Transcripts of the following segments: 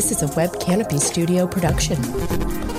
This is a Web Canopy Studio production.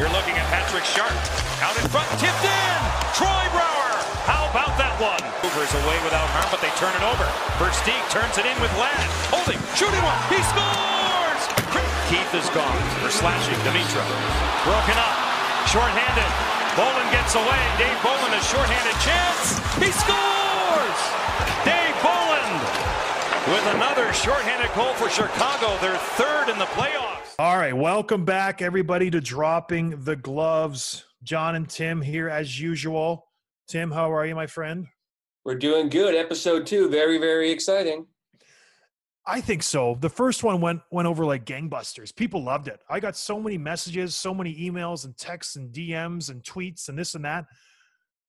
You're looking at Patrick Sharp. Out in front, tipped in! Troy Brouwer! How about that one? Hoover's away without harm, but they turn it over. Versteeg turns it in with Ladd. Holding, shooting one, he scores! Keith is gone for slashing Demitra. Broken up, shorthanded. Bolland gets away. Dave Bolland a shorthanded chance. He scores! Dave Bolland with another shorthanded goal for Chicago. They're third in the playoffs. All right, welcome back, everybody, to dropping the gloves. John and Tim here as usual. Tim, how are you, my friend? We're doing good. Episode two, very, very exciting. I think so. The first one went went over like gangbusters. People loved it. I got so many messages, so many emails and texts and DMs and tweets and this and that.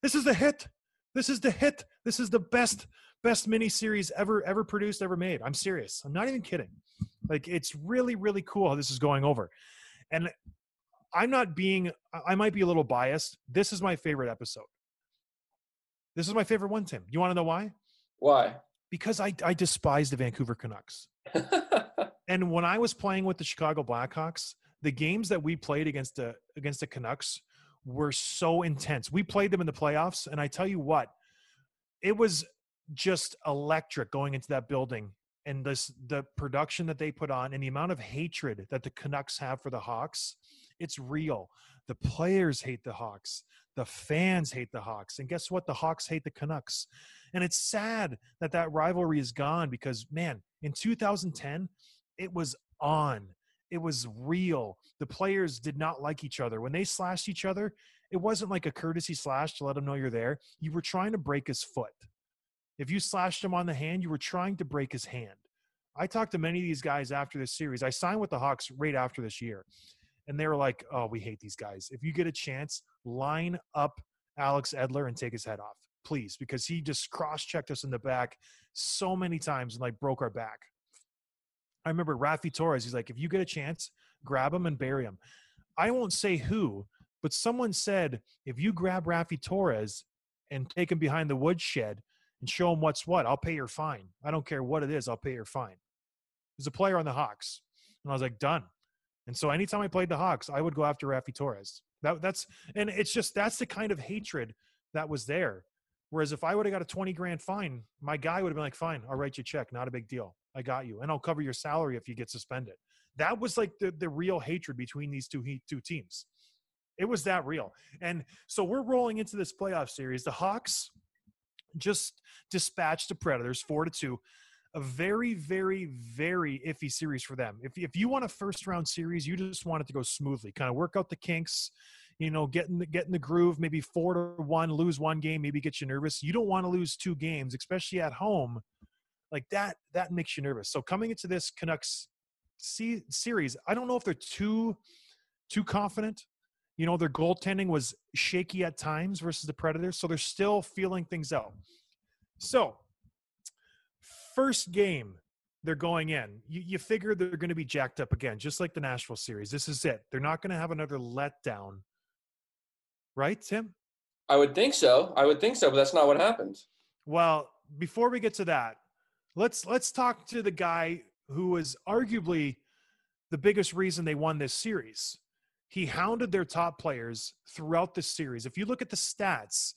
This is the hit. This is the hit. This is the best best miniseries ever ever produced, ever made. I'm serious. I'm not even kidding. Like it's really really cool how this is going over. And I'm not being I- I might be a little biased. This is my favorite episode. This is my favorite one, Tim. You want to know why? Why? Because I I despise the Vancouver Canucks. And when I was playing with the Chicago Blackhawks, the games that we played against the against the Canucks were so intense. We played them in the playoffs, and I tell you what, it was just electric going into that building and this the production that they put on and the amount of hatred that the Canucks have for the Hawks. It's real. The players hate the Hawks. The fans hate the Hawks. And guess what? The Hawks hate the Canucks. And it's sad that that rivalry is gone because, man, in 2010, it was on. It was real. The players did not like each other. When they slashed each other, it wasn't like a courtesy slash to let them know you're there. You were trying to break his foot. If you slashed him on the hand, you were trying to break his hand. I talked to many of these guys after this series. I signed with the Hawks right after this year. And they were like, oh, we hate these guys. If you get a chance, line up Alex Edler and take his head off, please, because he just cross checked us in the back so many times and like broke our back. I remember Raffi Torres. He's like, if you get a chance, grab him and bury him. I won't say who, but someone said if you grab Raffi Torres and take him behind the woodshed and show him what's what, I'll pay your fine. I don't care what it is, I'll pay your fine. There's a player on the Hawks, and I was like, done. And so anytime I played the Hawks, I would go after Raffi Torres. That that's and it's just that's the kind of hatred that was there. Whereas if I would have got a 20 grand fine, my guy would have been like, fine, I'll write you a check. Not a big deal. I got you. And I'll cover your salary if you get suspended. That was like the, the real hatred between these two, two teams. It was that real. And so we're rolling into this playoff series. The Hawks just dispatched the Predators four to two. A very, very, very iffy series for them. If, if you want a first round series, you just want it to go smoothly, kind of work out the kinks, you know, get in the, get in the groove, maybe four to one, lose one game, maybe get you nervous. You don't want to lose two games, especially at home. Like that, that makes you nervous. So coming into this Canucks se- series, I don't know if they're too, too confident. You know, their goaltending was shaky at times versus the Predators, so they're still feeling things out. So, first game, they're going in. You, you figure they're going to be jacked up again, just like the Nashville series. This is it. They're not going to have another letdown, right, Tim? I would think so. I would think so, but that's not what happened. Well, before we get to that, let's let's talk to the guy who was arguably the biggest reason they won this series. He hounded their top players throughout the series. If you look at the stats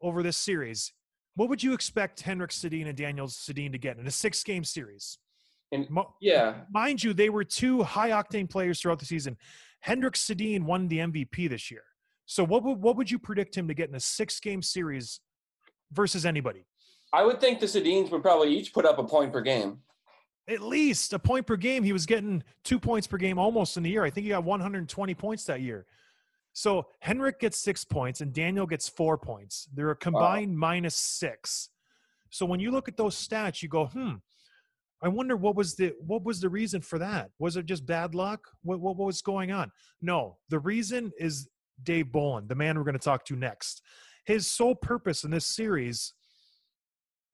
over this series, what would you expect Henrik Sedin and Daniel Sedin to get in a six-game series? And yeah, mind you, they were two high-octane players throughout the season. Henrik Sedin won the MVP this year. So what would what would you predict him to get in a six-game series versus anybody? I would think the Sedines would probably each put up a point per game. At least a point per game. He was getting two points per game almost in the year. I think he got 120 points that year. So Henrik gets six points and Daniel gets four points. They're a combined minus six. So when you look at those stats, you go, hmm. I wonder what was the what was the reason for that? Was it just bad luck? What what, what was going on? No, the reason is Dave Bolland, the man we're going to talk to next. His sole purpose in this series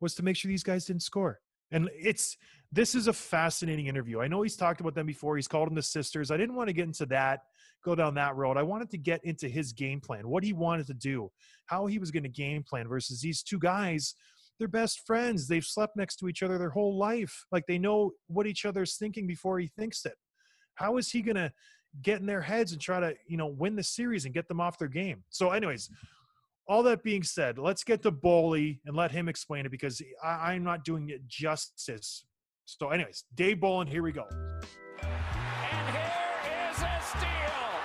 was to make sure these guys didn't score. And it's this is a fascinating interview. I know he's talked about them before. He's called them the sisters. I didn't want to get into that, go down that road. I wanted to get into his game plan, what he wanted to do, how he was going to game plan versus these two guys. They're best friends. They've slept next to each other their whole life. Like they know what each other's thinking before he thinks it. How is he going to get in their heads and try to, you know, win the series and get them off their game? So, anyways, all that being said, let's get to Boley and let him explain it because I, I'm not doing it justice. So, anyways, Dave Bolland, here we go. And here is a steal,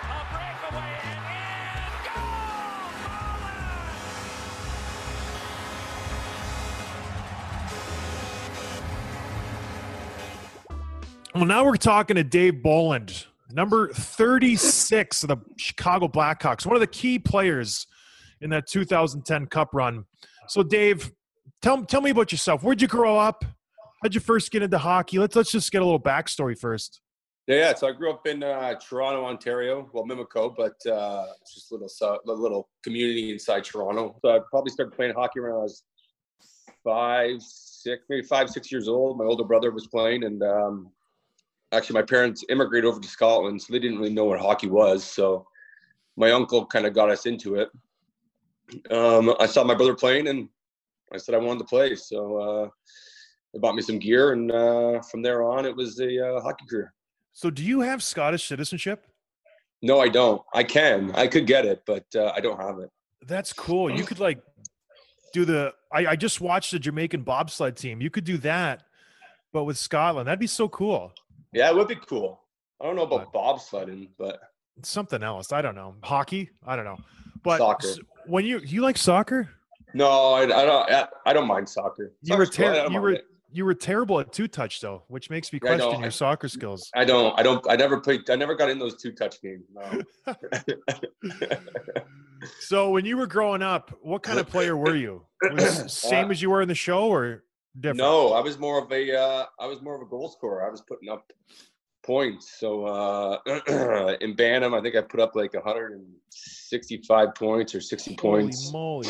a breakaway, and in goal! Mullins! Well, now we're talking to Dave Bolland, number 36 of the Chicago Blackhawks, one of the key players in that 2010 Cup run. So, Dave, tell, tell me about yourself. Where'd you grow up? How'd you first get into hockey? Let's let's just get a little backstory first. Yeah, yeah. So I grew up in uh, Toronto, Ontario. Well, Mimico, but uh, it's just a little a little community inside Toronto. So I probably started playing hockey when I was five, six, maybe five, six years old. My older brother was playing, and um, actually, my parents immigrated over to Scotland, so they didn't really know what hockey was. So my uncle kind of got us into it. Um, I saw my brother playing, and I said I wanted to play. So uh, they bought me some gear, and uh, from there on, it was a uh, hockey career. So, do you have Scottish citizenship? No, I don't. I can. I could get it, but uh, I don't have it. That's cool. You could like do the. I, I just watched the Jamaican bobsled team. You could do that, but with Scotland, that'd be so cool. Yeah, it would be cool. I don't know about bobsledding, but something else. I don't know. Hockey. I don't know. But Soccer. when you you like soccer, no, I, I don't. I, I don't mind soccer. you were cool. Ter- don't you were it. You were terrible at two touch though, which makes me Yeah, question your I- soccer skills. I don't. I don't. I never played. I never got in those two touch games. No. So when you were growing up, what kind of player were you? Was same as you were in the show or different? no, I was more of a. Uh, I was more of a goal scorer. I was putting up points. So uh, in Bantam, I think I put up like 165 points or 60 Holy points. moly.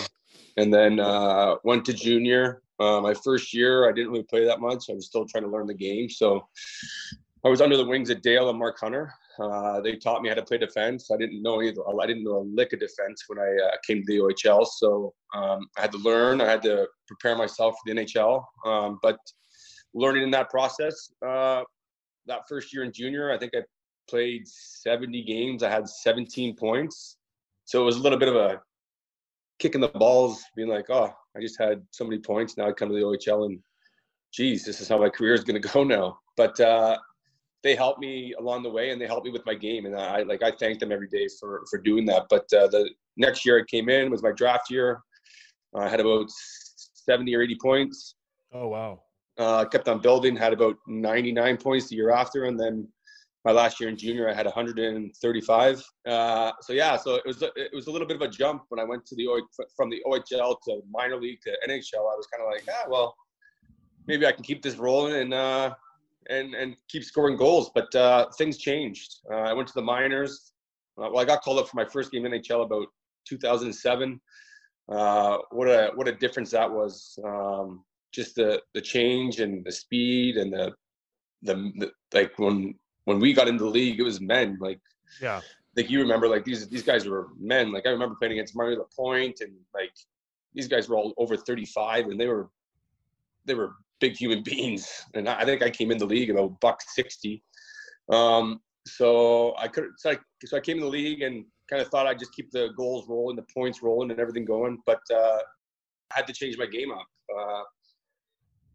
and then uh, went to junior. Uh, my first year, I didn't really play that much. I was still trying to learn the game. So I was under the wings of Dale and Mark Hunter. Uh, they taught me how to play defense. I didn't know either. I didn't know a lick of defense when I uh, came to the OHL. So um, I had to learn. I had to prepare myself for the NHL. Um, but learning in that process, uh, that first year in junior, I think I played 70 games. I had 17 points. So it was a little bit of a kicking the balls, being like, oh, I just had so many points. Now I come to the OHL and, geez, this is how my career is going to go now. But uh, they helped me along the way, and they helped me with my game, and I like I thank them every day for for doing that. But uh, the next year I came in was my draft year. I had about seventy or eighty points. Oh wow. Uh, kept on building, had about 99 points the year after, and then my last year in junior, I had 135. Uh, so yeah, so it was a, it was a little bit of a jump when I went to the from the OHL to minor league to NHL. I was kind of like, ah, well, maybe I can keep this rolling and uh, and and keep scoring goals. But uh, things changed. Uh, I went to the minors. Uh, well, I got called up for my first game in NHL about 2007. Uh, what a what a difference that was. Um, just the the change and the speed and the the, the like when when we got into the league, it was men like Yeah. like you remember like these these guys were men. Like I remember playing against Mario Lapointe and like these guys were all over 35 and they were they were big human beings. And I I think I came in the league about buck 60. Um, so I could so I, so I came in the league and kind of thought I'd just keep the goals rolling, the points rolling, and everything going. But uh, I had to change my game up. Uh,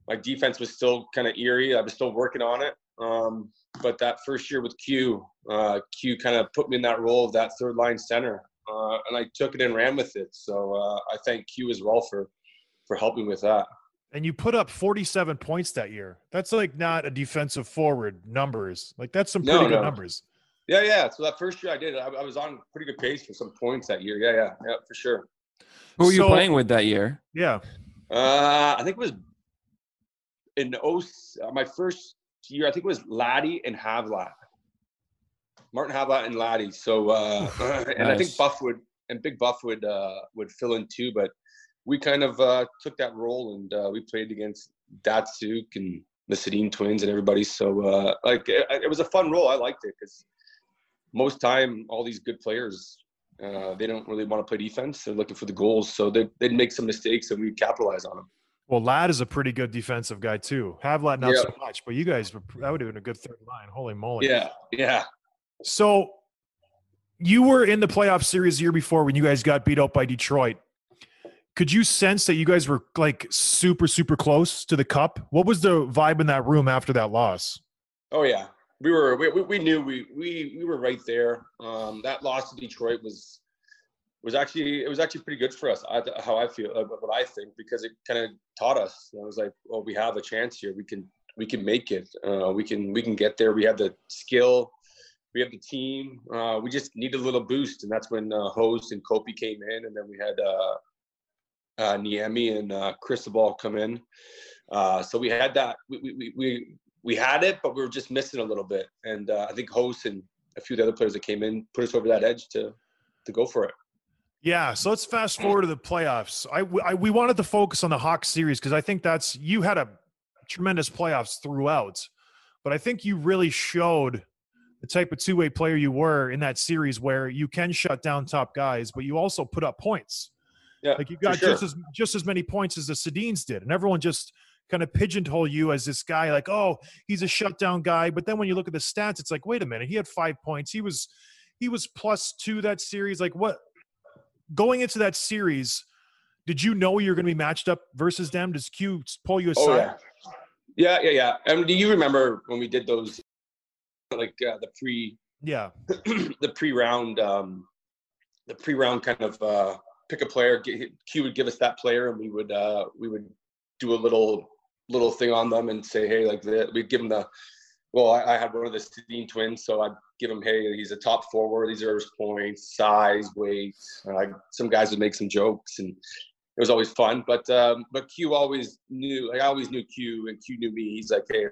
my defense was still kind of eerie. I was still working on it. Um, but that first year with Q, uh, Q kind of put me in that role of that third line center, uh, and I took it and ran with it. So uh, I thank Q as well for for helping with that. And you put up 47 points that year. That's like not a defensive forward numbers. Like that's some No, pretty good no. numbers. Yeah, yeah. So that first year I did, I, I was on pretty good pace for some points that year. Yeah, yeah, yeah, for sure. Who were you playing with that year? Yeah. Uh, I think it was in oh my first year. I think it was Laddie and Havlat, Martin Havlat and Laddie. So uh, and I think Nice. Buff would and Big Buff would uh, would fill in too. But we kind of uh, took that role and uh, we played against Datsyuk and the Sedin twins and everybody. So uh, like it, it was a fun role. I liked it because most time all these good players. Uh, they don't really want to play defense. They're looking for the goals, so they, they'd make some mistakes and we capitalize on them. Well, Ladd is a pretty good defensive guy too. Havlat not Yeah. so much, but you guys were that would have been a good third line. Holy moly. Yeah, yeah. So you were in the playoff series the year before when you guys got beat out by Detroit. Could you sense that you guys were like super, super close to the cup? What was the vibe in that room after that loss? Oh yeah, we were. We, we, we knew we, we we were right there. Um, that loss to Detroit was was actually it was actually pretty good for us. I, how I feel, uh, what I think, because it kind of taught us. I was like, well, we have a chance here. We can we can make it. Uh, we can we can get there. We have the skill. We have the team. Uh, we just need a little boost, and that's when uh, Host and Kopi came in, and then we had uh, uh, Niemi and uh, Cristobal come in. Uh, so we had that. We, we, we, we had it, but we were just missing a little bit. And I think Host and a few of the other players that came in put us over that edge to to go for it. Yeah, so let's fast forward to the playoffs. I, I we wanted to focus on the Hawks series because I think that's you had a tremendous playoffs throughout, but I think you really showed the type of two way player you were in that series where you can shut down top guys, but you also put up points. Yeah, Like you got sure. just as just as many points as the Sedines did, and everyone just kind of pigeonhole you as this guy, like, oh, he's a shutdown guy. But then when you look at the stats, it's like, wait a minute, he had five points. He was he was plus two that series. Like what going into that series, did you know you're going to be matched up versus them? Does Q pull you aside? Oh yeah, yeah, yeah, yeah. And do you remember when we did those, like uh, the pre yeah. the pre round um, the pre round kind of uh, pick a player. Q would give us that player, and we would uh, we would do a little little thing on them and say, hey, like the, we'd give them the. Well, I, I had one of the Sedin twins, so I'd give him, hey, he's a top forward. Are his points, size, weight. Uh, some guys would make some jokes, and it was always fun. But um, but Q always knew, like I always knew Q, and Q knew me. He's like, hey,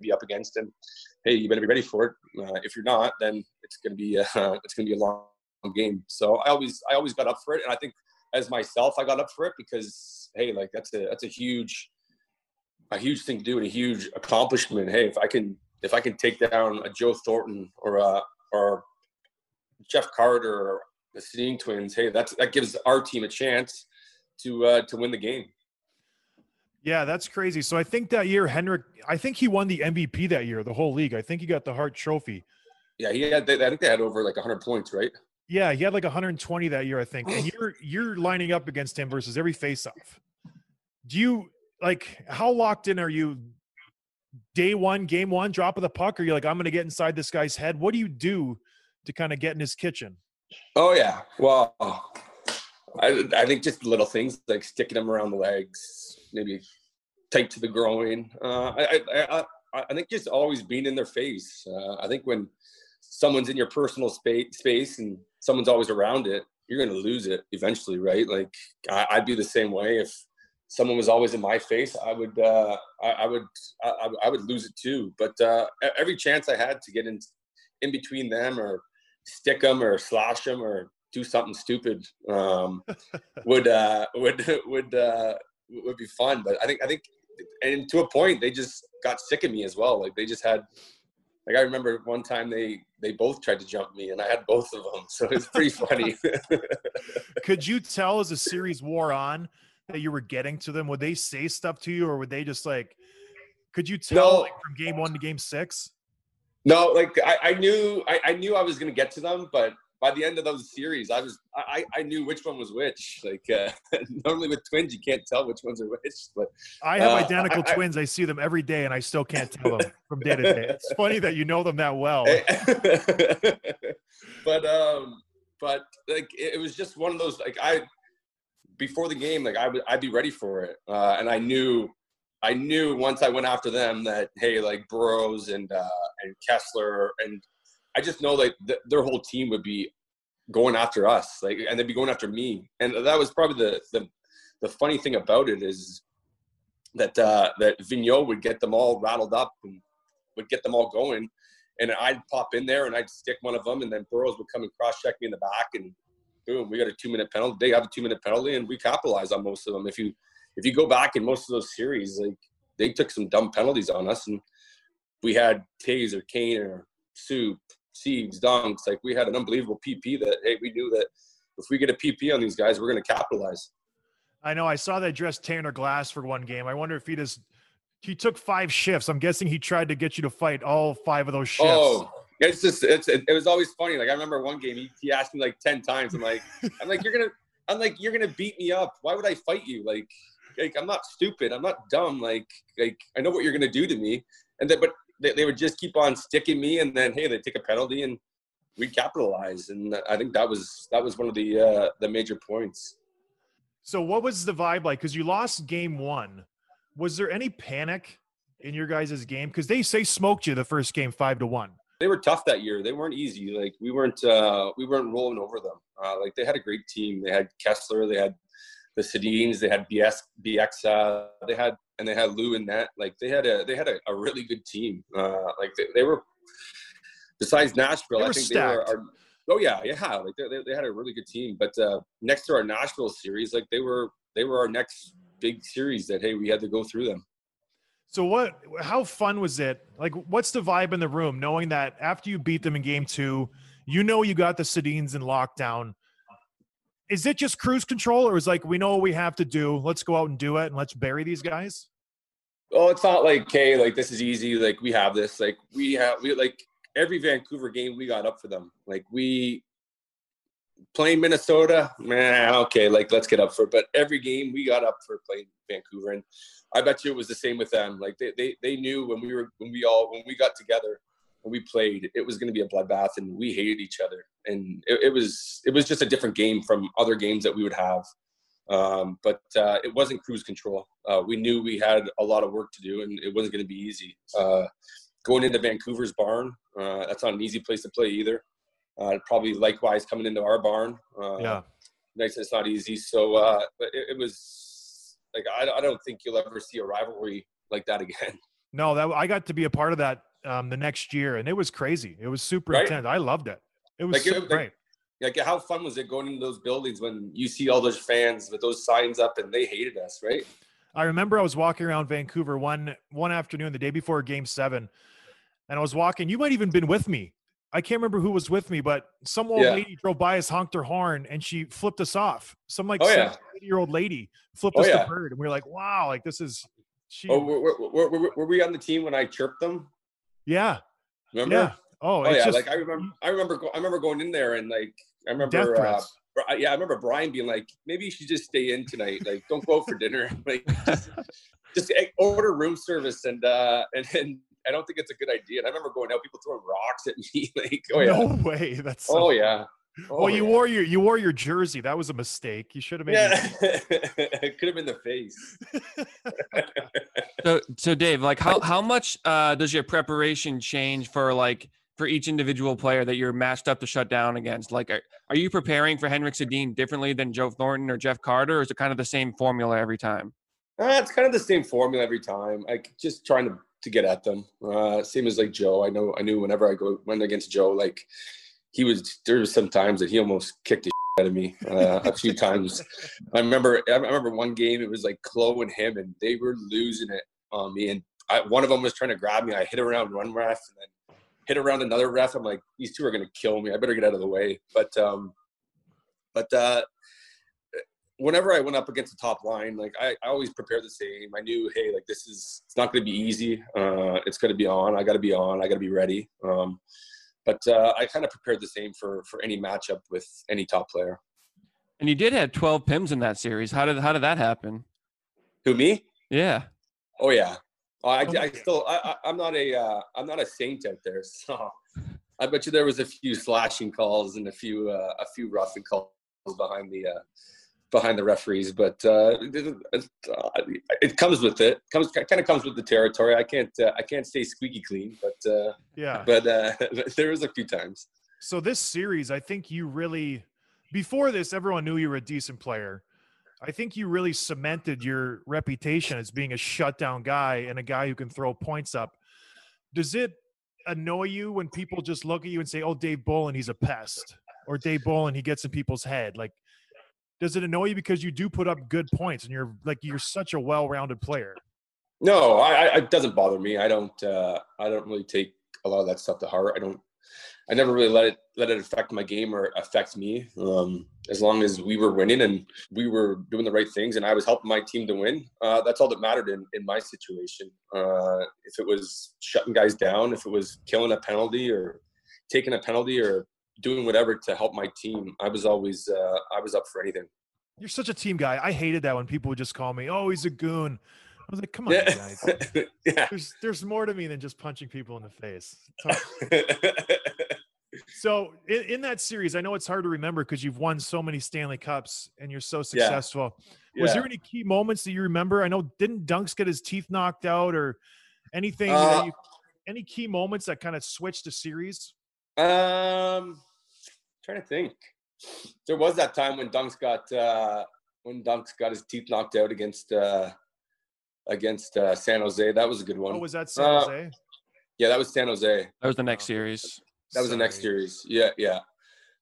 be up against him. Hey, you better be ready for it. Uh, if you're not, then it's gonna be uh, it's gonna be a long game. So I always I always got up for it, and I think as myself I got up for it because hey, like that's a that's a huge a huge thing to do and a huge accomplishment. Hey, if I can if I can take down a Joe Thornton or a or Jeff Carter or the Sedin twins, hey, that's that gives our team a chance to uh, to win the game. Yeah, that's crazy. So I think that year, Henrik, I think he won the MVP that year, the whole league. I think he got the Hart Trophy. Yeah, he had. I think they had over like 100 points, right? Yeah, he had like 120 that year, I think. And you're you're lining up against him versus every faceoff. Do you like how locked in are you? Day one, game one, drop of the puck, or you're like, I'm going to get inside this guy's head. What do you do to kind of get in his kitchen? Oh yeah. Well, I I think just little things like sticking them around the legs, maybe tight to the groin. Uh, I, I I I think just always being in their face. Uh, I think when someone's in your personal space space and someone's always around it, you're gonna lose it eventually, right? Like I, I'd be the same way if someone was always in my face. I would uh, I, I would I, I would- lose it too. But uh, every chance I had to get in in between them or stick them or slash them or do something stupid um, would uh, would would uh, would be fun. But I think I think, and to a point, they just got sick of me as well. Like they just had, like I remember one time they they both tried to jump me, and I had both of them, so it's pretty funny. Could you tell as the series wore on that you were getting to them? Would they say stuff to you, or would they just like? Could you tell No. like, from game one to game six? no, like I, I knew I, I knew I was gonna get to them, but by the end of those series, I was I, I knew which one was which. Like uh, normally with twins, you can't tell which ones are which, but I have Uh, identical I- twins. I see them every day, and I still can't tell them from day to day. It's funny that you know them that well. but um but like it was just one of those like i before the game like i would i'd be ready for it. Uh and i knew i knew once i went after them that hey like burrows and uh and kesler and i just know like th- their whole team would be going after us like and they'd be going after me. And that was probably the the the funny thing about it is that uh that Vigneault would get them all rattled up and would get them all going. And I'd pop in there and I'd stick one of them, and then Burrows would come and cross check me in the back, and boom, we got a two minute penalty. They have a two minute penalty, and we capitalize on most of them. If you if you go back in most of those series, like they took some dumb penalties on us, and we had Tazer, Kaner, Soup, Sieves, Dunks. Like we had an unbelievable PP that hey, we knew that if we get a PP on these guys, we're going to capitalize. I know. I saw that dress Tanner Glass for one game. I wonder if he just he took five shifts. I'm guessing he tried to get you to fight all five of those shifts. Oh, it's just it's it, it was always funny. Like I remember one game he, he asked me like ten times. I'm like I'm like you're gonna I'm like you're gonna beat me up. Why would I fight you? Like like I'm not stupid. I'm not dumb. Like like I know what you're gonna do to me. And then but they, they would just keep on sticking me. And then hey, they take a penalty and we capitalize. And I think that was that was one of the uh, the major points. So what was the vibe like? Because you lost game one. Was there any panic in your guys' game? Because they say smoked you the first game five to one. They were tough that year. They weren't easy. Like we weren't uh, we weren't rolling over them. Uh, like they had a great team. They had Kesler. They had the Sedines. They had BS BX. They had and they had Lou and that. Like they had a they had a, a really good team. Uh, like they, they were. Besides Nashville, I think they were. Our, oh yeah, yeah. Like they, they, they had a really good team. But uh, next to our Nashville series, like they were they were our next big series. That hey, we had to go through them. So what? How fun was it? Like, what's the vibe in the room, knowing that after you beat them in game two, you know you got the Sedines in lockdown. Is it just cruise control, or is like we know what we have to do? Let's go out and do it, and let's bury these guys. oh, it's not like, okay, like this is easy. Like we have this. Like we have, we like every Vancouver game we got up for them. Like we playing Minnesota, man, okay, like let's get up for it. But every game we got up for playing Vancouver, and I bet you it was the same with them. Like they they they knew when we were when we all when we got together when we played, it was going to be a bloodbath, and we hated each other, and it, it was it was just a different game from other games that we would have. Um, but uh, it wasn't cruise control. Uh, we knew we had a lot of work to do, and it wasn't going to be easy. Uh, going into Vancouver's barn, uh, that's not an easy place to play either. Uh, probably likewise coming into our barn. Uh, Yeah. nice. It's not easy. So uh, but it, it was like I, I don't think you'll ever see a rivalry like that again. No, that I got to be a part of that um, the next year, and it was crazy. It was super Right? intense. I loved it. It was Like, it- so like- great. Like how fun was it going into those buildings when you see all those fans with those signs up and they hated us, right? I remember I was walking around Vancouver one one afternoon, the day before Game Seven, and I was walking. You might even been with me. I can't remember who was with me, but some old Yeah. lady drove by us, honked her horn, and she flipped us off. Some like Oh, yeah. year old lady flipped Oh, us yeah. the bird, and we were like, "Wow, like this is." She, Oh, were, were, were, were, we on the team when I chirped them? yeah, Remember? yeah. Oh, Oh it's yeah, just like I remember. I remember. I remember going in there and like I remember. Uh, yeah, I remember Brian being like, maybe you should just stay in tonight. Like, don't go out for dinner. Like, just, just eh, order room service and uh and and I don't think it's a good idea. And I remember going out, people throwing rocks at me. Like, oh yeah, No way. That's so oh yeah. Oh, well, you yeah. wore your you wore your jersey. That was a mistake. You should have made. Yeah, it could have been the face. So, so Dave, like, how how much uh, does your preparation change for like for each individual player that you're matched up to shut down against? Like, are, are you preparing for Henrik Sedin differently than Joe Thornton or Jeff Carter, or is it kind of the same formula every time? Uh, it's kind of the same formula every time. Like just trying to, to get at them. Uh, same as like Joe. I know I knew whenever I go went against Joe, like he was there was some times that he almost kicked his out of me uh, a few times. I remember I remember one game it was like Chloe and him and they were losing it on me and I, one of them was trying to grab me. I hit around one ref and then hit around another ref. I'm like these two are gonna kill me. I better get out of the way. But um, but uh, whenever I went up against the top line, like I, I always prepared the same. I knew, hey, like this is it's not going to be easy. Uh, it's going to be on. I got to be on. I got to be ready. Um, but uh, I kind of prepared the same for for any matchup with any top player. And you did have 12 pims in that series. How did how did that happen? Who me? Yeah. Oh yeah. Oh, I, I still I, I- I'm not a uh, I'm not a saint out there. So I bet you there was a few slashing calls and a few uh, a few roughing calls behind the uh, behind the referees. But uh, it, it, uh, comes with it. Comes kind of comes with the territory. I can't uh, I can't stay squeaky clean, but uh, Yeah. but uh, there was a few times. So this series, I think you really before this, everyone knew you were a decent player. I think you really cemented your reputation as being a shutdown guy and a guy who can throw points up. Does it annoy you when people just look at you and say, "Oh, Dave Bolland, he's a pest," or "Dave Bolland, he gets in people's head"? Like, does it annoy you because you do put up good points and you're like you're such a well-rounded player? No, I, I, it doesn't bother me. I don't. Uh, I don't really take a lot of that stuff to heart. I don't. I never really let it let it affect my game or affect me. Um, as long as we were winning and we were doing the right things, and I was helping my team to win, uh, that's all that mattered in in my situation. Uh, if it was shutting guys down, if it was killing a penalty or taking a penalty or doing whatever to help my team, I was always uh, I was up for anything. You're such a team guy. I hated that when people would just call me, "Oh, he's a goon." I was like, "Come on, Yeah. guys." yeah. There's there's more to me than just punching people in the face. So in, in that series, I know it's hard to remember because you've won so many Stanley Cups and you're so successful. Was Yeah. there any key moments that you remember? I know didn't Dunks get his teeth knocked out or anything? Uh, that you, any key moments that kind of switched the series? Um, trying to think. There was that time when Dunks got uh, when Dunks got his teeth knocked out against uh, against uh, San Jose. That was a good one. Oh, was that San Uh, Jose? yeah, that was San Jose. That was the next series. That was the next series. Yeah, yeah.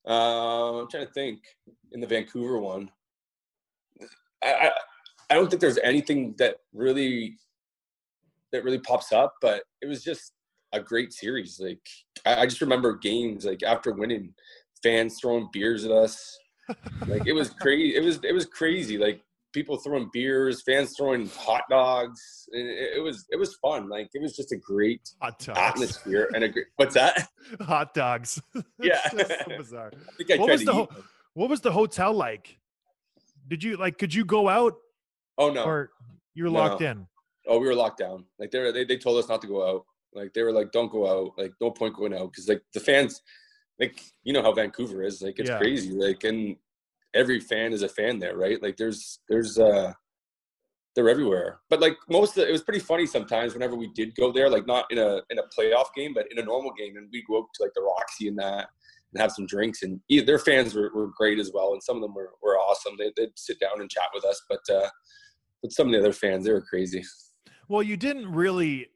Um, I'm trying to think. In the Vancouver one, I, I I don't think there's anything that really that really pops up, but it was just a great series. Like I, I just remember games like after winning, fans throwing beers at us. Like it was crazy. It was it was crazy. Like people throwing beers, fans throwing hot dogs. It, it was it was fun. Like it was just a great atmosphere and a great. What's that? Hot dogs. Yeah. so bizarre. I think I What was the ho- What was the hotel like? Did you like? Could you go out Oh no! or you were No. locked in? Oh, we were locked down. Like they they they told us not to go out. Like they were like, don't go out. Like no point going out because like the fans, like you know how Vancouver is. Like it's Yeah. crazy. Like and every fan is a fan there, right? Like there's there's uh they're everywhere. But like most of the, it was pretty funny sometimes whenever we did go there, like not in a in a playoff game, but in a normal game, and we'd go up to like the Roxy and that and have some drinks. And yeah, their fans were, were great as well, and some of them were, were awesome. They, they'd sit down and chat with us, but uh, but some of the other fans they were crazy. Well, you didn't really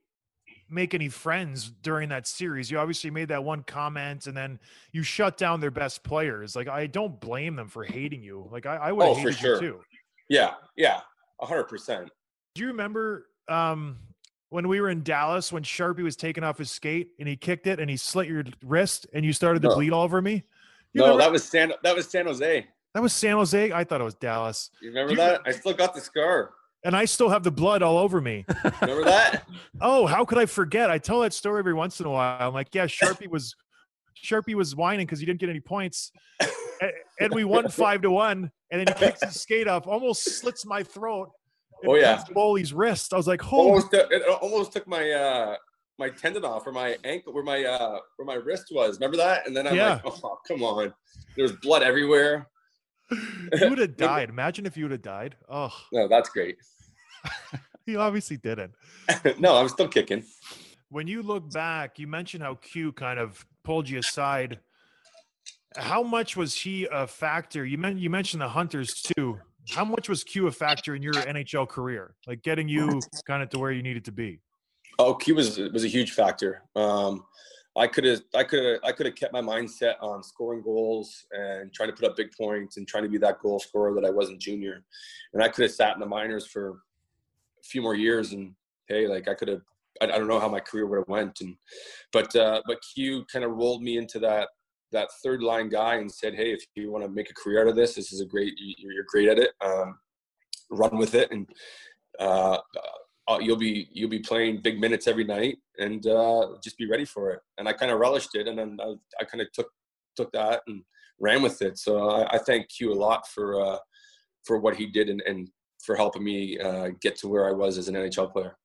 make any friends during that series. You obviously made that one comment and then you shut down their best players. Like I don't blame them for hating you. Like I, I would have Oh, for sure. you too. Yeah, yeah, a hundred percent. Do you remember um when we were in Dallas when Sharpie was taking off his skate and he kicked it and he slit your wrist and you started to No. bleed all over me? You No, remember- that was San. That was San Jose. that was San Jose. I thought it was Dallas. You remember You- that? I still got the scar. And I still have the blood all over me. Remember that? Oh, how could I forget? I tell that story every once in a while. I'm like, yeah, Sharpie was Sharpie was whining because he didn't get any points. And we won five to one. And then he kicks his skate off, almost slits my throat. Oh, yeah. cuts Boley's wrist. I was like, holy almost took, it almost took my uh my tendon off or my ankle where my uh where my wrist was. Remember that? And then I'm Yeah. like, oh come on. There's blood everywhere. you would have died. Imagine if you would have died. Oh, No, that's great. he obviously didn't. no, I'm still kicking. When you look back, you mentioned how Q kind of pulled you aside. How much was he a factor? You meant you mentioned the Hunters too. How much was Q a factor in your NHL career, like getting you kind of to where you needed to be? Oh, Q was was a huge factor. Um, I could have, I could have, I could have kept my mindset on scoring goals and trying to put up big points and trying to be that goal scorer that I was in junior. And I could have sat in the minors for few more years and hey, like I could have, I, I don't know how my career would have went. And, but, uh, but Q kind of rolled me into that, that third line guy and said, Hey, if you want to make a career out of this, this is a great, you- you're great at it. Um, run with it. And, uh, uh, you'll be you'll be playing big minutes every night and uh, just be ready for it and i kind of relished it and then i, I kind of took took that and ran with it so i, I thank q a lot for uh, for what he did and, and for helping me uh, get to where i was as an nhl player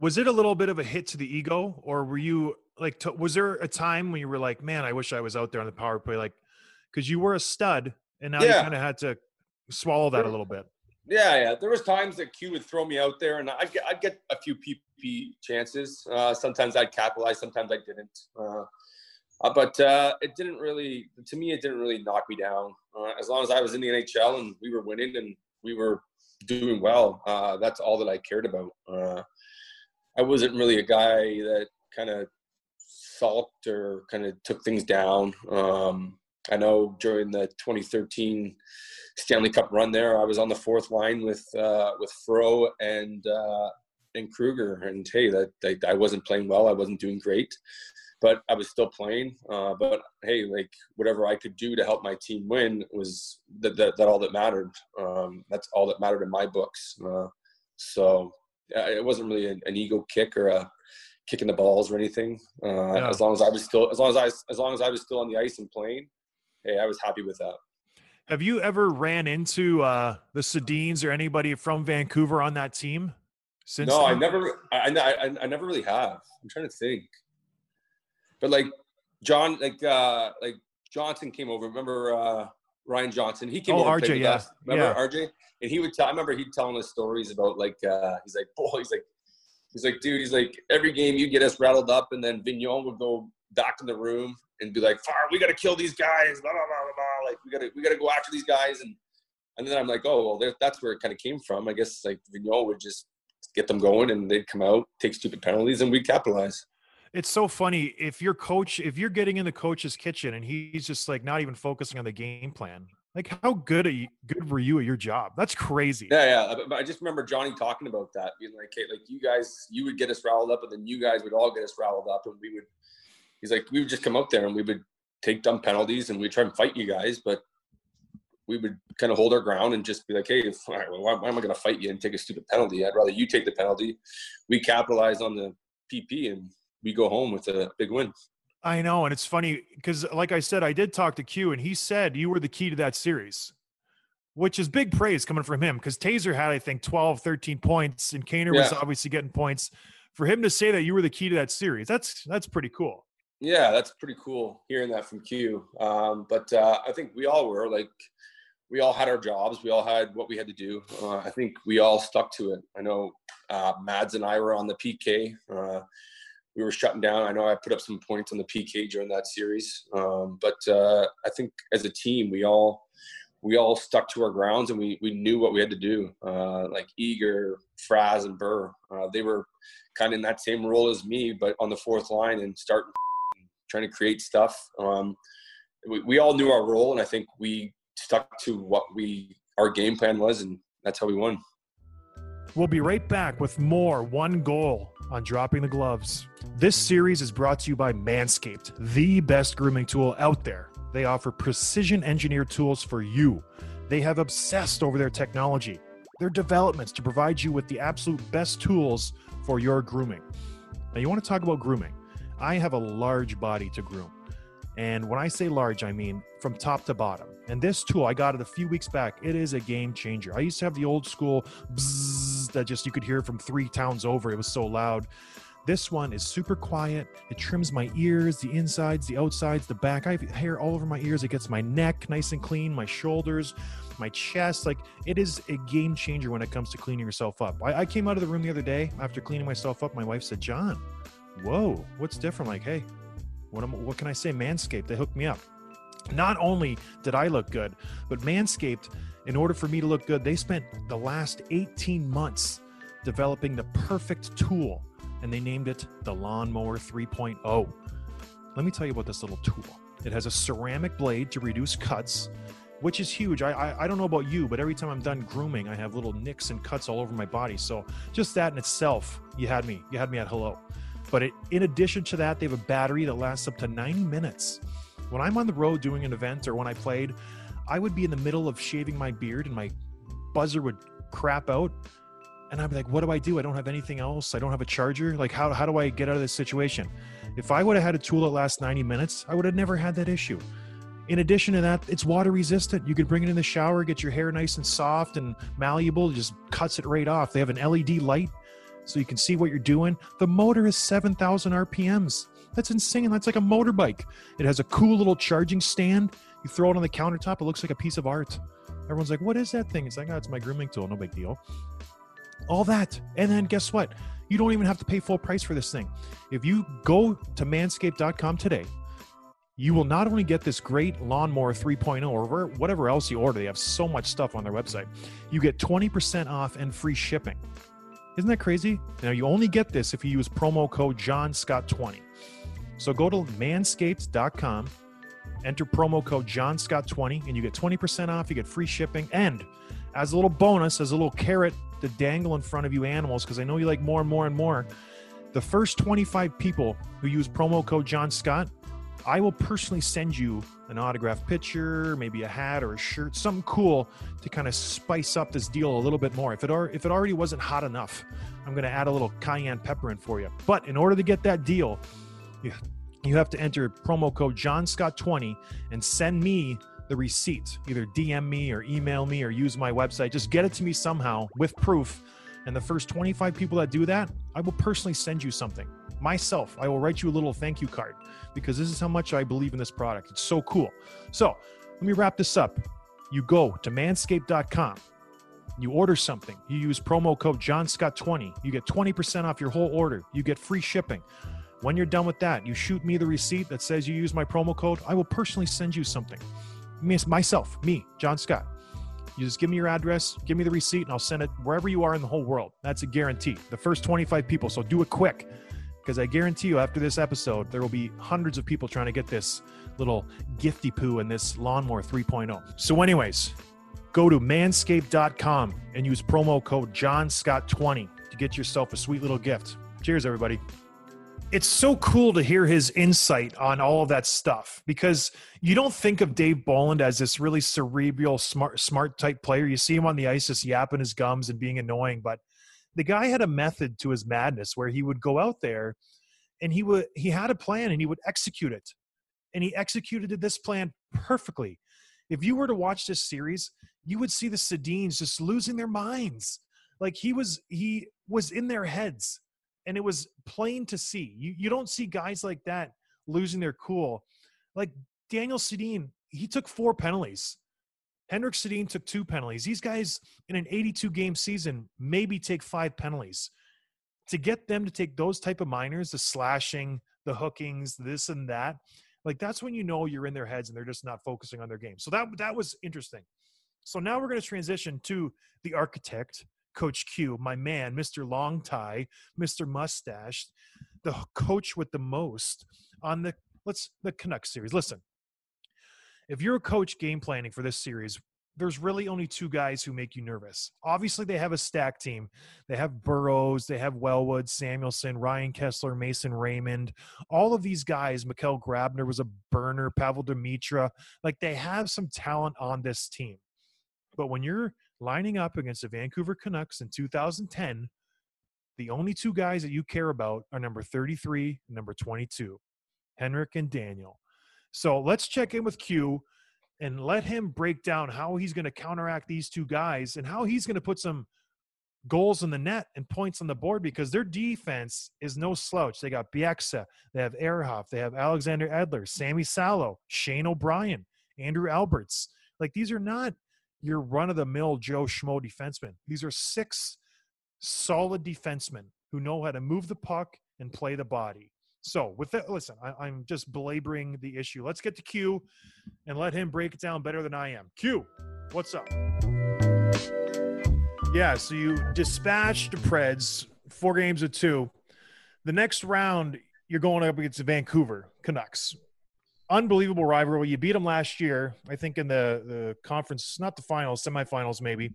Was it a little bit of a hit to the ego, or were you like? To, was there a time when you were like, "Man, I wish I was out there on the power play," like because you were a stud, and now you kind of had to swallow that a little bit. Yeah, yeah. There was times that Q would throw me out there, and I'd get I'd get a few PP chances. Uh, sometimes I'd capitalize, sometimes I didn't. Uh, uh, but uh, it didn't really, to me, it didn't really knock me down. Uh, as long as I was in the NHL and we were winning and we were doing well, uh, that's all that I cared about. Uh, I wasn't really a guy that kind of sulked or kind of took things down. Um, I know during the 2013 Stanley Cup run there, I was on the fourth line with uh, with Fro and uh, and Kruger, and hey, that, that I wasn't playing well. I wasn't doing great, but I was still playing. Uh, but hey, like whatever I could do to help my team win was that that, that all that mattered. Um, that's all that mattered in my books. Uh, so uh, it wasn't really an, an ego kick or a kicking the balls or anything. Uh, Yeah. As long as I was still, as long as I, as long as I was still on the ice and playing, hey, I was happy with that. Have you ever ran into uh, the Sedines or anybody from Vancouver on that team? Since no, I never, I, I- I never really have. I'm trying to think. But like John, like uh like Johnson came over. Remember uh Ryan Johnson? He came Oh, over. RJ, yeah, us. Remember yeah. RJ? And he would tell. I remember he telling us stories about like uh he's like, boy, he's like, he's like, dude, he's like, every game you get us rattled up, and then Vigneault would go back in the room and be like, far, we got to kill these guys, blah blah blah blah blah. Like we got to we got to go after these guys, and and then I'm like, oh well, that's where it kind of came from. I guess like Vigneault would just get them going, and they'd come out, take stupid penalties, and we'd capitalize. It's so funny if your coach, if you're getting in the coach's kitchen and he's just like not even focusing on the game plan. Like, how good are you, good were you at your job? That's crazy. Yeah, yeah. I just remember Johnny talking about that, being like, "Hey, like you guys, you would get us riled up, and then you guys would all get us riled up, and we would." He's like, we would just come out there and we would take dumb penalties and we'd try and fight you guys, but we would kind of hold our ground and just be like, "Hey, right, well, why, why am I going to fight you and take a stupid penalty? I'd rather you take the penalty. We capitalize on the PP and we go home with a big win." I know, and it's funny because, like I said, I did talk to Q, and he said you were the key to that series, which is big praise coming from him because Tazer had, I think, 12, 13 points, and Kaner was obviously getting points. For him to say that you were the key to that series, that's that's pretty cool. Yeah, that's pretty cool hearing that from Q. Um, but uh, I think we all were like, we all had our jobs. We all had what we had to do. Uh, I think we all stuck to it. I know uh, Mads and I were on the PK. We were shutting down. I know I put up some points on the PK during that series. Um, but uh, I think as a team, we all we all stuck to our grounds and we we knew what we had to do. Uh, like Eager, Fraz, and Burr, uh, they were kind of in that same role as me, but on the fourth line and starting trying to create stuff. Um, we, we all knew our role, and I think we stuck to what we our game plan was, and that's how we won. We'll be right back with more one goal on dropping the gloves. This series is brought to you by Manscaped, the best grooming tool out there. They offer precision engineered tools for you. They have obsessed over their technology, their developments to provide you with the absolute best tools for your grooming. Now, you want to talk about grooming? I have a large body to groom. And when I say large, I mean from top to bottom. And this tool, I got it a few weeks back. It is a game changer. I used to have the old school bzzz that just you could hear from three towns over. It was so loud. This one is super quiet. It trims my ears, the insides, the outsides, the back. I have hair all over my ears. It gets my neck nice and clean, my shoulders, my chest. Like it is a game changer when it comes to cleaning yourself up. I, I came out of the room the other day after cleaning myself up. My wife said, John, whoa, what's different? Like, hey, what, am, what can I say? Manscaped, they hooked me up. Not only did I look good, but Manscaped, in order for me to look good, they spent the last 18 months developing the perfect tool and they named it the Lawnmower 3.0. let me tell you about this little tool. It has a ceramic blade to reduce cuts, which is huge. I, I, I don't know about you, but every time I'm done grooming, I have little nicks and cuts all over my body. So just that in itself, you had me. You had me at hello. But it, in addition to that, they have a battery that lasts up to 90 minutes. When I'm on the road doing an event or when I played, I would be in the middle of shaving my beard and my buzzer would crap out. And I'd be like, what do I do? I don't have anything else. I don't have a charger. Like, how, how do I get out of this situation? If I would have had a tool that lasts 90 minutes, I would have never had that issue. In addition to that, it's water resistant. You can bring it in the shower, get your hair nice and soft and malleable, it just cuts it right off. They have an LED light so you can see what you're doing. The motor is 7,000 RPMs. That's insane. That's like a motorbike. It has a cool little charging stand. You throw it on the countertop, it looks like a piece of art. Everyone's like, what is that thing? It's like, oh, it's my grooming tool. No big deal. All that. And then guess what? You don't even have to pay full price for this thing. If you go to manscaped.com today, you will not only get this great lawnmower 3.0 or whatever else you order, they have so much stuff on their website. You get 20% off and free shipping. Isn't that crazy? Now, you only get this if you use promo code John Scott 20 So go to manscaped.com, enter promo code John Scott 20 and you get 20% off. You get free shipping. And as a little bonus, as a little carrot to dangle in front of you animals, because I know you like more and more and more, the first 25 people who use promo code John Scott I will personally send you an autographed picture, maybe a hat or a shirt, something cool to kind of spice up this deal a little bit more. If it are, if it already wasn't hot enough, I'm going to add a little cayenne pepper in for you. But in order to get that deal, you, you have to enter promo code John Scott 20 and send me the receipt. Either DM me or email me or use my website. Just get it to me somehow with proof. And the first 25 people that do that, I will personally send you something myself. I will write you a little thank you card because this is how much I believe in this product. It's so cool. So let me wrap this up. You go to manscaped.com. You order something. You use promo code JohnScott20. You get 20% off your whole order. You get free shipping. When you're done with that, you shoot me the receipt that says you use my promo code. I will personally send you something. Me, myself, me, John Scott. You just give me your address, give me the receipt, and I'll send it wherever you are in the whole world. That's a guarantee. The first 25 people. So do it quick because I guarantee you, after this episode, there will be hundreds of people trying to get this little gifty poo and this lawnmower 3.0. So, anyways, go to manscaped.com and use promo code JohnScott20 to get yourself a sweet little gift. Cheers, everybody. It's so cool to hear his insight on all of that stuff because you don't think of Dave Bolland as this really cerebral, smart, smart type player. You see him on the ice just yapping his gums and being annoying, but the guy had a method to his madness where he would go out there and he would he had a plan and he would execute it. And he executed this plan perfectly. If you were to watch this series you would see the sedins just losing their minds. Like he was he was in their heads and it was plain to see you you don't see guys like that losing their cool like daniel sedin he took four penalties Henrik Sedin took two penalties. These guys in an 82 game season maybe take five penalties. To get them to take those type of minors, the slashing, the hookings, this and that, like that's when you know you're in their heads and they're just not focusing on their game. So that that was interesting. So now we're going to transition to the architect, Coach Q, my man, Mr. Long Tie, Mr. Mustache, the coach with the most on the let's the Canucks series. Listen, if you're a coach game planning for this series, there's really only two guys who make you nervous. Obviously, they have a stack team. They have Burrows, they have Wellwood, Samuelsson, Ryan Kesler, Mason Raymond. All of these guys, Michael Grabner was a burner, Pavel Demitra. Like they have some talent on this team. But when you're lining up against the Vancouver Canucks in 2010, the only two guys that you care about are number 33 and number 22, Henrik and Daniel. So let's check in with Q and let him break down how he's going to counteract these two guys and how he's going to put some goals in the net and points on the board because their defense is no slouch. They got Bieksa, they have Ehrhoff, they have Alexander Edler, Sammy Salo, Shane O'Brien, Andrew Alberts. Like these are not your run of the mill Joe Schmo defensemen. These are six solid defensemen who know how to move the puck and play the body. So with that, listen, I, am just belaboring the issue. Let's get to Q and let him break it down better than I am. Q, what's up? Yeah, so you dispatched the Preds four games of two. The next round, you're going up against the Vancouver Canucks. Unbelievable rivalry. You beat them last year, I think, in the the conference, not the finals, semifinals, maybe.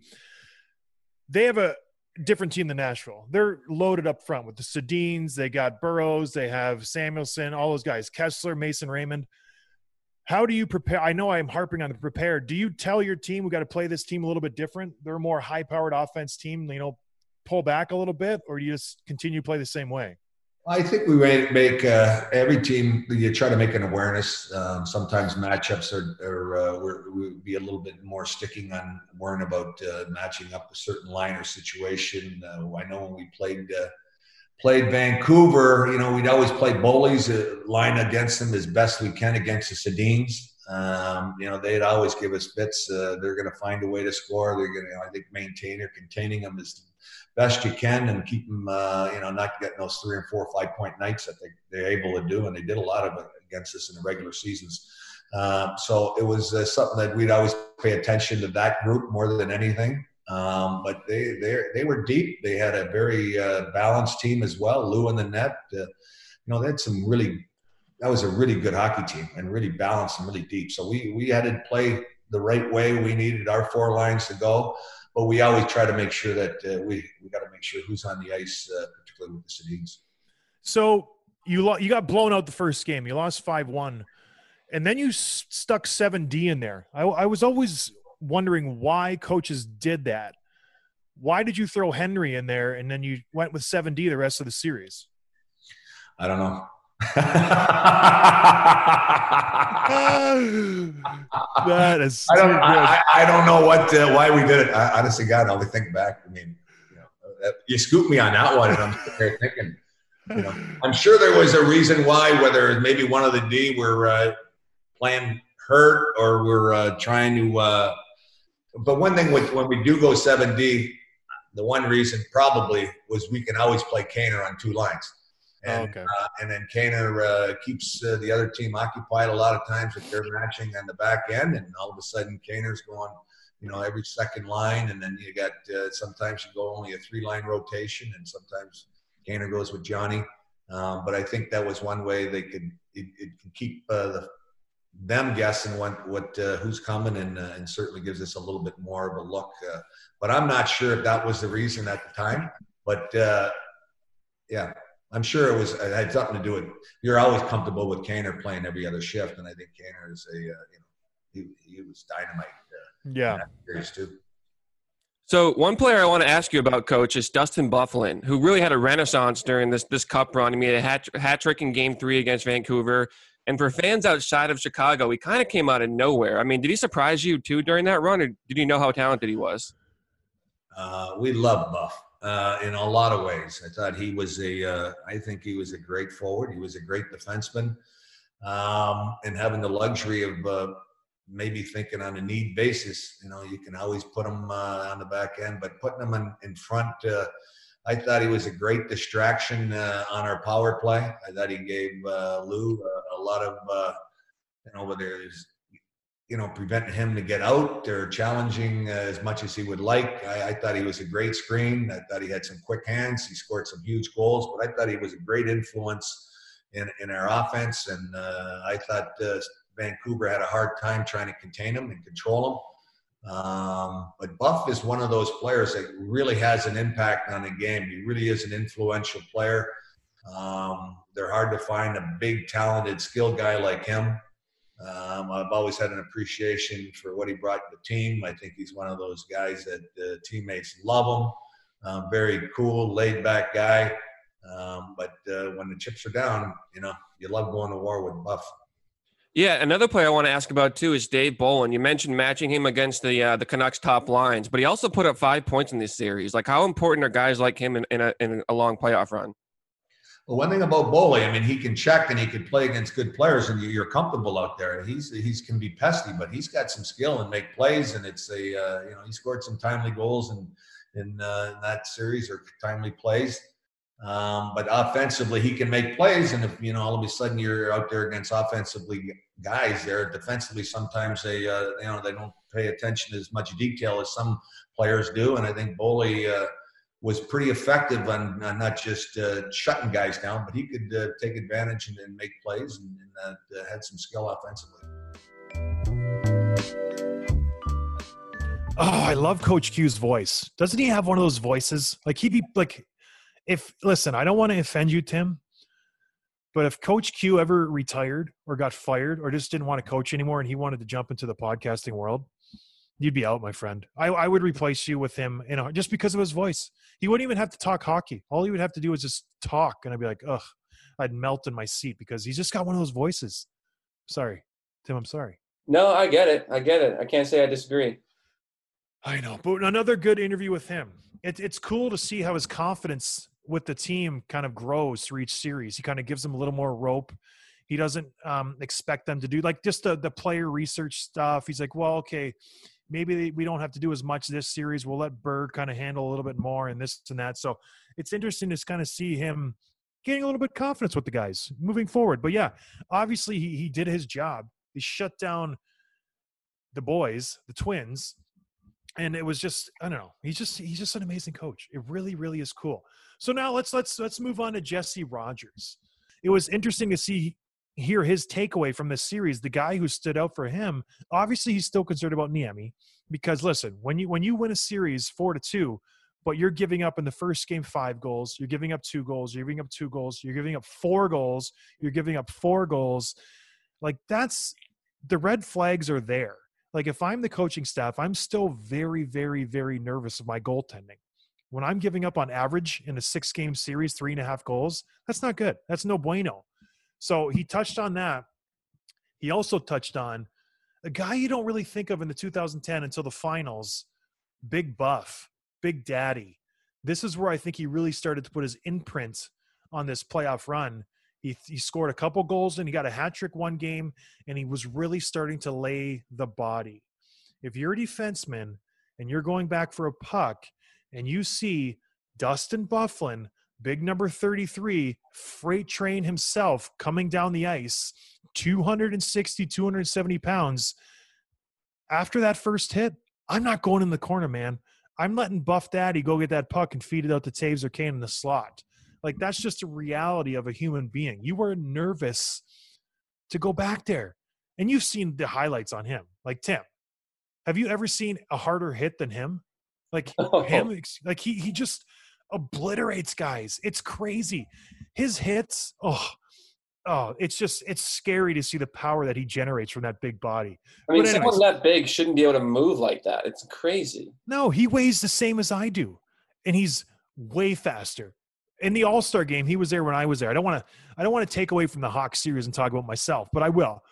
They have a different team than Nashville. They're loaded up front with the Sedins. They got Burrows. They have Samuelsson. All those guys. Kesler, Mason, Raymond. How do you prepare? I know I'm harping on the prepare. Do you tell your team we got to play this team a little bit different? They're a more high-powered offense team. You know, pull back a little bit, or do you just continue to play the same way? I think we make, uh, every team. You try to make an awareness. Um, sometimes matchups are, are uh, we be a little bit more sticking on worrying about uh, matching up a certain line or situation. Uh, I know when we played uh, played Vancouver, you know, we'd always play Boley's uh, line against them as best we can against the Sedins. Um, you know, they'd always give us bits. they're going to find a way to score. They're going to, I think, maintain or containing them is best you can and keep them, uh, you know, not getting those three and four or five point nights that they, they're able to do. And they did a lot of it against us in the regular seasons. Um, so it was uh, something that we'd always pay attention to that group more than anything. Um, but they, they, they were deep. They had a very uh, balanced team as well. Lou in the net, uh, you know, they had some really, that was a really good hockey team and really balanced and really deep. So we, we had to play the right way. We needed our four lines to go but we always try to make sure that uh, we we got to make sure who's on the ice, uh, particularly with the Sedins. So you lo- you got blown out the first game. You lost five one, and then you s- stuck seven D in there. I, I was always wondering why coaches did that. Why did you throw Hendry in there and then you went with seven D the rest of the series? I don't know. that is. I don't. I, I, don't know what uh, why we did it. I, honestly, God, I'll think back. I mean, you know, uh, you scooped me on that one, and I'm there thinking. You know, I'm sure there was a reason why. Whether maybe one of the D were uh, playing hurt or we're uh, trying to. Uh, but one thing with, when we do go seven D, the one reason probably was we can always play Kaner on two lines. And, oh, okay. uh, and then Kaner uh, keeps uh, the other team occupied a lot of times if they're matching on the back end, and all of a sudden Kaner's going, you know, every second line, and then you got uh, sometimes you go only a three line rotation, and sometimes Kaner goes with Johnny. Um, but I think that was one way they could it, it can keep uh, the, them guessing what what uh, who's coming, and and certainly gives us a little bit more of a look. but I'm not sure if that was the reason at the time. But yeah, I'm sure it was it had something to do with you're always comfortable with Kaner playing every other shift, and I think Kaner is a uh, you know he, he was dynamite. Uh, yeah, series too. So one player I want to ask you about, Coach, is Dustin Byfuglien, who really had a renaissance during this this Cup run. He made a hat, hat trick in Game Three against Vancouver, and for fans outside of Chicago, he kind of came out of nowhere. I mean, did he surprise you too during that run, or did you know how talented he was? Uh, we love Buff uh, in a lot of ways. I thought he was a. Uh, I think he was a great forward. He was a great defenseman, um, and having the luxury of uh, maybe thinking on a need basis. You know, you can always put him uh, on the back end, but putting him in, in front. Uh, I thought he was a great distraction uh, on our power play. I thought he gave Lou a, a lot of, you know, whether it's you know, preventing him to get out or challenging uh, as much as he would like. I, I, thought he was a great screen. I thought he had some quick hands. He scored some huge goals, but I thought he was a great influence in, in our offense. And uh, I thought uh, Vancouver had a hard time trying to contain him and control him. Um, but Buff is one of those players that really has an impact on the game. He really is an influential player. Um, they're hard to find a big, talented, skilled guy like him. Um, I've always had an appreciation for what he brought to the team. I think he's one of those guys that uh, teammates love him. Um, very cool, laid back guy. Um, but uh, when the chips are down, you know, you love going to war with Buff. Yeah, another player I want to ask about too is Dave Bolland. You mentioned matching him against the uh, the Canucks top lines, but he also put up five points in this series. Like, how important are guys like him in, in, a, in a long playoff run? Well, one thing about Boley, I mean, he can check and he can play against good players, and you're comfortable out there. He's he's can be pesky, but he's got some skill and make plays. And it's a uh, you know he scored some timely goals in in, uh, in that series or timely plays. Um, but offensively, he can make plays, and if you know all of a sudden you're out there against offensively guys, there defensively sometimes they uh, you know they don't pay attention as much detail as some players do. And I think Boley uh, was pretty effective on, on not just uh, shutting guys down, but he could uh, take advantage and, and make plays and, and uh, had some skill offensively. Oh, I love Coach Q's voice. Doesn't he have one of those voices? Like he'd be like, if listen, I don't want to offend you, Tim, but if Coach Q ever retired or got fired or just didn't want to coach anymore and he wanted to jump into the podcasting world, you'd be out, my friend. I, I would replace you with him, you know, just because of his voice. He wouldn't even have to talk hockey. All he would have to do is just talk, and I'd be like, ugh, I'd melt in my seat because he's just got one of those voices. Sorry, Tim. I'm sorry. No, I get it. I get it. I can't say I disagree. I know, but another good interview with him. It, it's cool to see how his confidence with the team kind of grows through each series. He kind of gives them a little more rope. He doesn't um, expect them to do like just the the player research stuff. He's like, well, okay, maybe we don't have to do as much this series. We'll let Bird kind of handle a little bit more and this and that. So it's interesting to kind of see him getting a little bit confidence with the guys moving forward. But yeah, obviously he, he did his job. He shut down the boys, the twins, and it was just I don't know. He's just he's just an amazing coach. It really really is cool. So now let's let's let's move on to Jesse Rogers. It was interesting to see hear his takeaway from this series. The guy who stood out for him, obviously he's still concerned about Niemi because listen, when you when you win a series four to two, but you're giving up in the first game five goals, you're giving up two goals, you're giving up two goals, you're giving up four goals, you're giving up four goals. Like that's the red flags are there. Like if I'm the coaching staff, I'm still very, very, very nervous of my goaltending. When I'm giving up on average in a six game series, three and a half goals, that's not good. That's no bueno. So he touched on that. He also touched on a guy you don't really think of in the 2010 until the finals, Big Buff, Big Daddy. This is where I think he really started to put his imprint on this playoff run. He, he scored a couple goals and he got a hat trick one game, and he was really starting to lay the body. If you're a defenseman and you're going back for a puck and you see Dustin Byfuglien big number 33, freight train himself coming down the ice, 260, 270 pounds. After that first hit, I'm not going in the corner, man. I'm letting Buff Daddy go get that puck and feed it out to Toews or Kane in the slot. Like that's just a reality of a human being. You were nervous to go back there. And you've seen the highlights on him. Like Tim, have you ever seen a harder hit than him? Like oh. him, like he he just obliterates guys. It's crazy. His hits, oh, oh, it's just it's scary to see the power that he generates from that big body. I mean, anyways, someone that big shouldn't be able to move like that. It's crazy. No, he weighs the same as I do, and he's way faster. In the All Star game, he was there when I was there. I don't want to I don't want to take away from the Hawks series and talk about myself, but I will.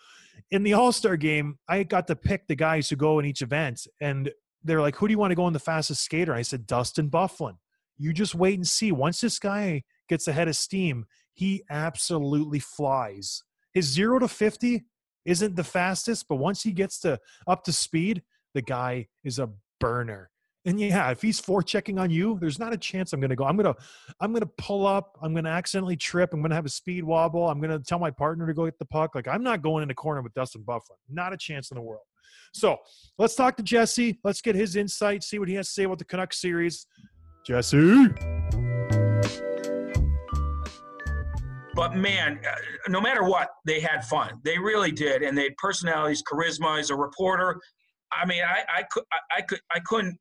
In the All Star game, I got to pick the guys who go in each event, and they're like, "Who do you want to go in the fastest skater?" And I said, "Dustin Byfuglien." You just wait and see. Once this guy gets ahead of steam, he absolutely flies. His zero to 50 isn't the fastest, but once he gets to up to speed, the guy is a burner. And yeah, if he's forechecking on you, there's not a chance I'm to go. I'm to, I'm to pull up. I'm to accidentally trip. I'm to have a speed wobble. I'm to tell my partner to go get the puck. Like I'm not going in the corner with Dustin Byfuglien. Not a chance in the world. So let's talk to Jesse. Let's get his insight. See what he has to say about the Canucks series. Jesse. But man, uh, no matter what, they had fun. They really did, and they had personalities, charisma. As a reporter, I mean, I, I could, I, I could, I couldn't.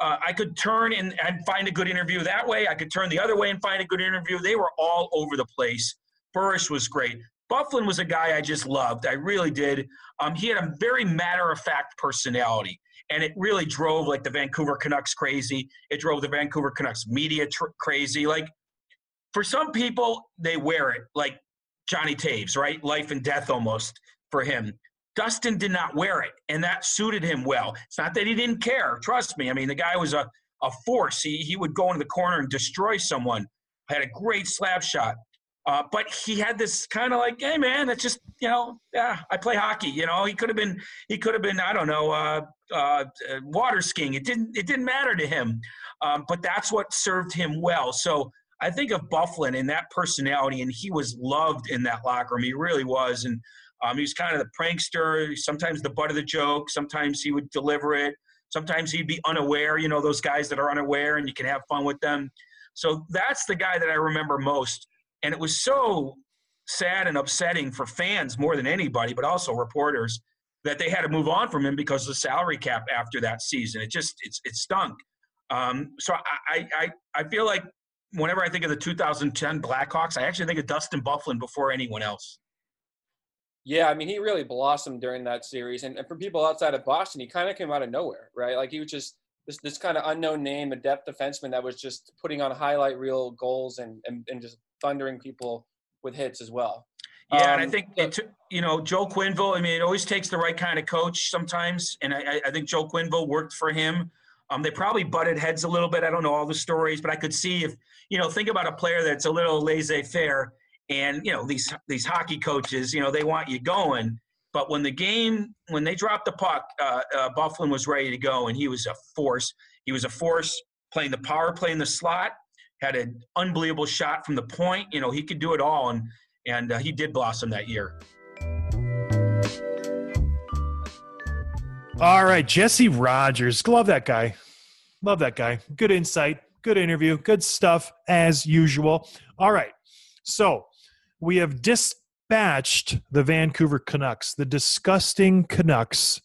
Uh, I could turn and, and find a good interview that way. I could turn the other way and find a good interview. They were all over the place. Burish was great. Byfuglien was a guy I just loved. I really did. Um, he had a very matter of fact personality and it really drove like the Vancouver Canucks crazy. It drove the Vancouver Canucks media tr- crazy. Like for some people, they wear it like Johnny Toews, right? Life and death almost for him. Dustin did not wear it, and that suited him well. It's not that he didn't care. Trust me. I mean, the guy was a, a force. He, he would go into the corner and destroy someone. Had a great slap shot. Uh, but he had this kind of like, hey man, that's just you know, yeah, I play hockey. You know, he could have been, he could have been, I don't know, uh, uh, water skiing. It didn't, it didn't matter to him. Um, but that's what served him well. So I think of Byfuglien and that personality, and he was loved in that locker room. He really was, and um, he was kind of the prankster. Sometimes the butt of the joke. Sometimes he would deliver it. Sometimes he'd be unaware, you know, those guys that are unaware and you can have fun with them. So that's the guy that I remember most. And it was so sad and upsetting for fans more than anybody, but also reporters that they had to move on from him because of the salary cap after that season. It just it's it stunk. Um, so I, I I feel like whenever I think of the 2010 Blackhawks, I actually think of Dustin Byfuglien before anyone else. Yeah, I mean, he really blossomed during that series, and, and for people outside of Boston, he kind of came out of nowhere, right? Like he was just this this kind of unknown name, a depth defenseman that was just putting on highlight reel goals and and, and just thundering people with hits as well. Yeah, um, and I Um, think it, you know Joe Quenneville. I mean, it always takes the right kind of coach sometimes, and I, I- I think Joe Quenneville worked for him. Um, they probably butted heads a little bit. I don't know all the stories, but I could see if you know think about a player that's a little laissez-faire, and you know these these hockey coaches, you know they want you going, but when the game when they dropped the puck, uh, uh, Byfuglien was ready to go, and he was a force. He was a force playing the power play in the slot. Had an unbelievable shot from the point. You know he could do it all, and and uh, he did blossom that year. All right, Jesse Rogers. Love that guy. Love that guy. Good insight. Good interview. Good stuff as usual. All right. So we have dispatched the Vancouver Canucks, the disgusting Canucks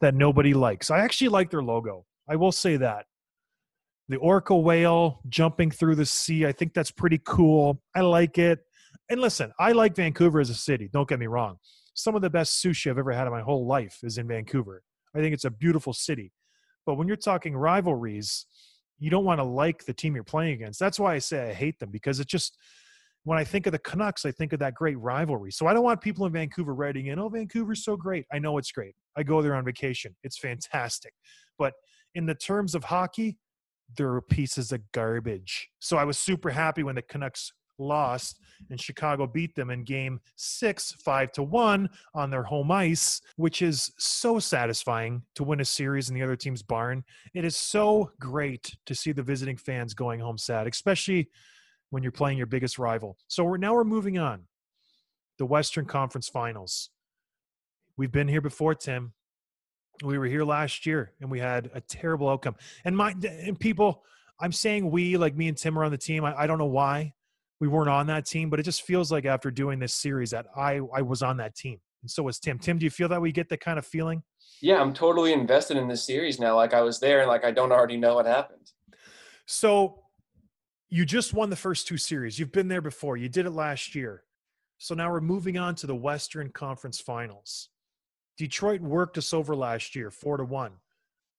that nobody likes. I actually like their logo. I will say that. The orca whale jumping through the sea. I think that's pretty cool. I like it. And listen, I like Vancouver as a city. Don't get me wrong. Some of the best sushi I've ever had in my whole life is in Vancouver. I think it's a beautiful city. But when you're talking rivalries, you don't want to like the team you're playing against. That's why I say I hate them because it just when I think of the Canucks, I think of that great rivalry. So I don't want people in Vancouver writing in, "Oh, Vancouver's so great." I know it's great. I go there on vacation. It's fantastic. But in the terms of hockey, they're pieces of garbage. So I was super happy when the Canucks lost and Chicago beat them in game six, five to one on their home ice, which is so satisfying to win a series in the other team's barn. It is so great to see the visiting fans going home sad, especially when you're playing your biggest rival. So we're now we're moving on. The Western Conference Finals. We've been here before, Tim. We were here last year and we had a terrible outcome. And my and people, I'm saying we, like me and Tim are on the team. I, I don't know why we weren't on that team, but it just feels like after doing this series that I I was on that team. And so was Tim. Tim, do you feel that we get that kind of feeling? Yeah, I'm totally invested in this series now. Like I was there, and like I don't already know what happened. So you just won the first two series. You've been there before. You did it last year. So now we're moving on to the Western Conference Finals. Detroit worked us over last year, four to one.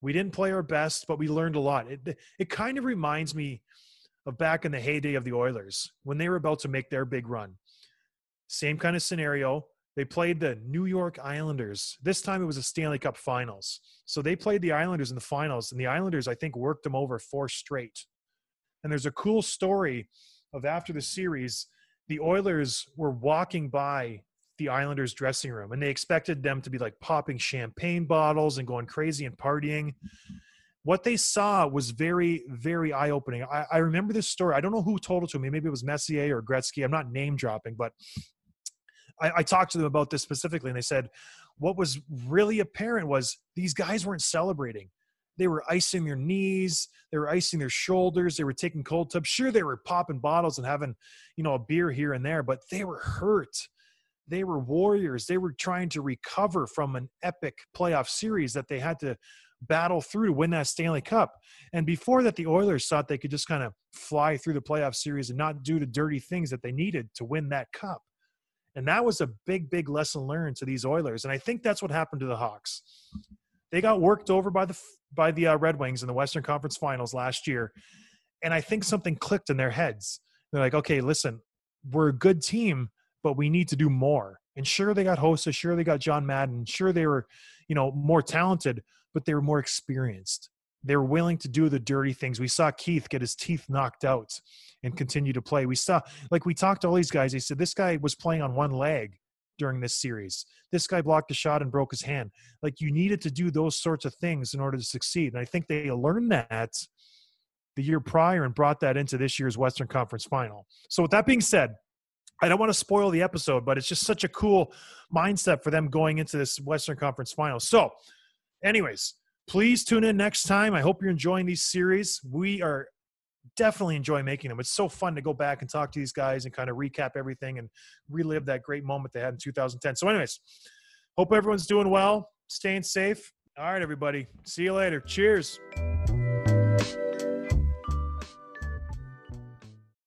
We didn't play our best, but we learned a lot. It it kind of reminds me of back in the heyday of the Oilers when they were about to make their big run. Same kind of scenario. They played the New York Islanders. This time it was a Stanley Cup Finals. So they played the Islanders in the finals, and the Islanders, I think, worked them over four straight. And there's a cool story of after the series, the Oilers were walking by the Islanders dressing room and they expected them to be like popping champagne bottles and going crazy and partying. What they saw was very, very eye opening. I, I remember this story. I don't know who told it to me. Maybe it was Messier or Gretzky. I'm not name dropping, but I, I talked to them about this specifically and they said what was really apparent was these guys weren't celebrating they were icing their knees they were icing their shoulders they were taking cold tubs sure they were popping bottles and having you know a beer here and there but they were hurt they were warriors. They were trying to recover from an epic playoff series that they had to battle through to win that stanley cup. And before that the oilers thought they could just kind of fly through the playoff series and not do the dirty things that they needed to win that cup. And that was a big big lesson learned to these oilers. And i think that's what happened to the hawks. They got worked over by the by the uh, Red Wings in the Western Conference Finals last year, and I think something clicked in their heads. They're like, okay, listen, we're a good team, but we need to do more. And sure, they got Hossa, sure they got John Madden, sure they were, you know, more talented, but they were more experienced. They were willing to do the dirty things. We saw Keith get his teeth knocked out and continue to play. We saw, like, we talked to all these guys. They said this guy was playing on one leg during this series. This guy blocked a shot and broke his hand. Like you needed to do those sorts of things in order to succeed. And I think they learned that the year prior and brought that into this year's Western Conference final. So with that being said, I don't want to spoil the episode, but it's just such a cool mindset for them going into this Western Conference final. So, anyways, Please tune in next time. I hope you're enjoying these series. We are definitely enjoy making them. It's so fun to go back and talk to these guys and kind of recap everything and relive that great moment they had in 2010. So, anyways, hope everyone's doing well, staying safe. All right, everybody. See you later. Cheers.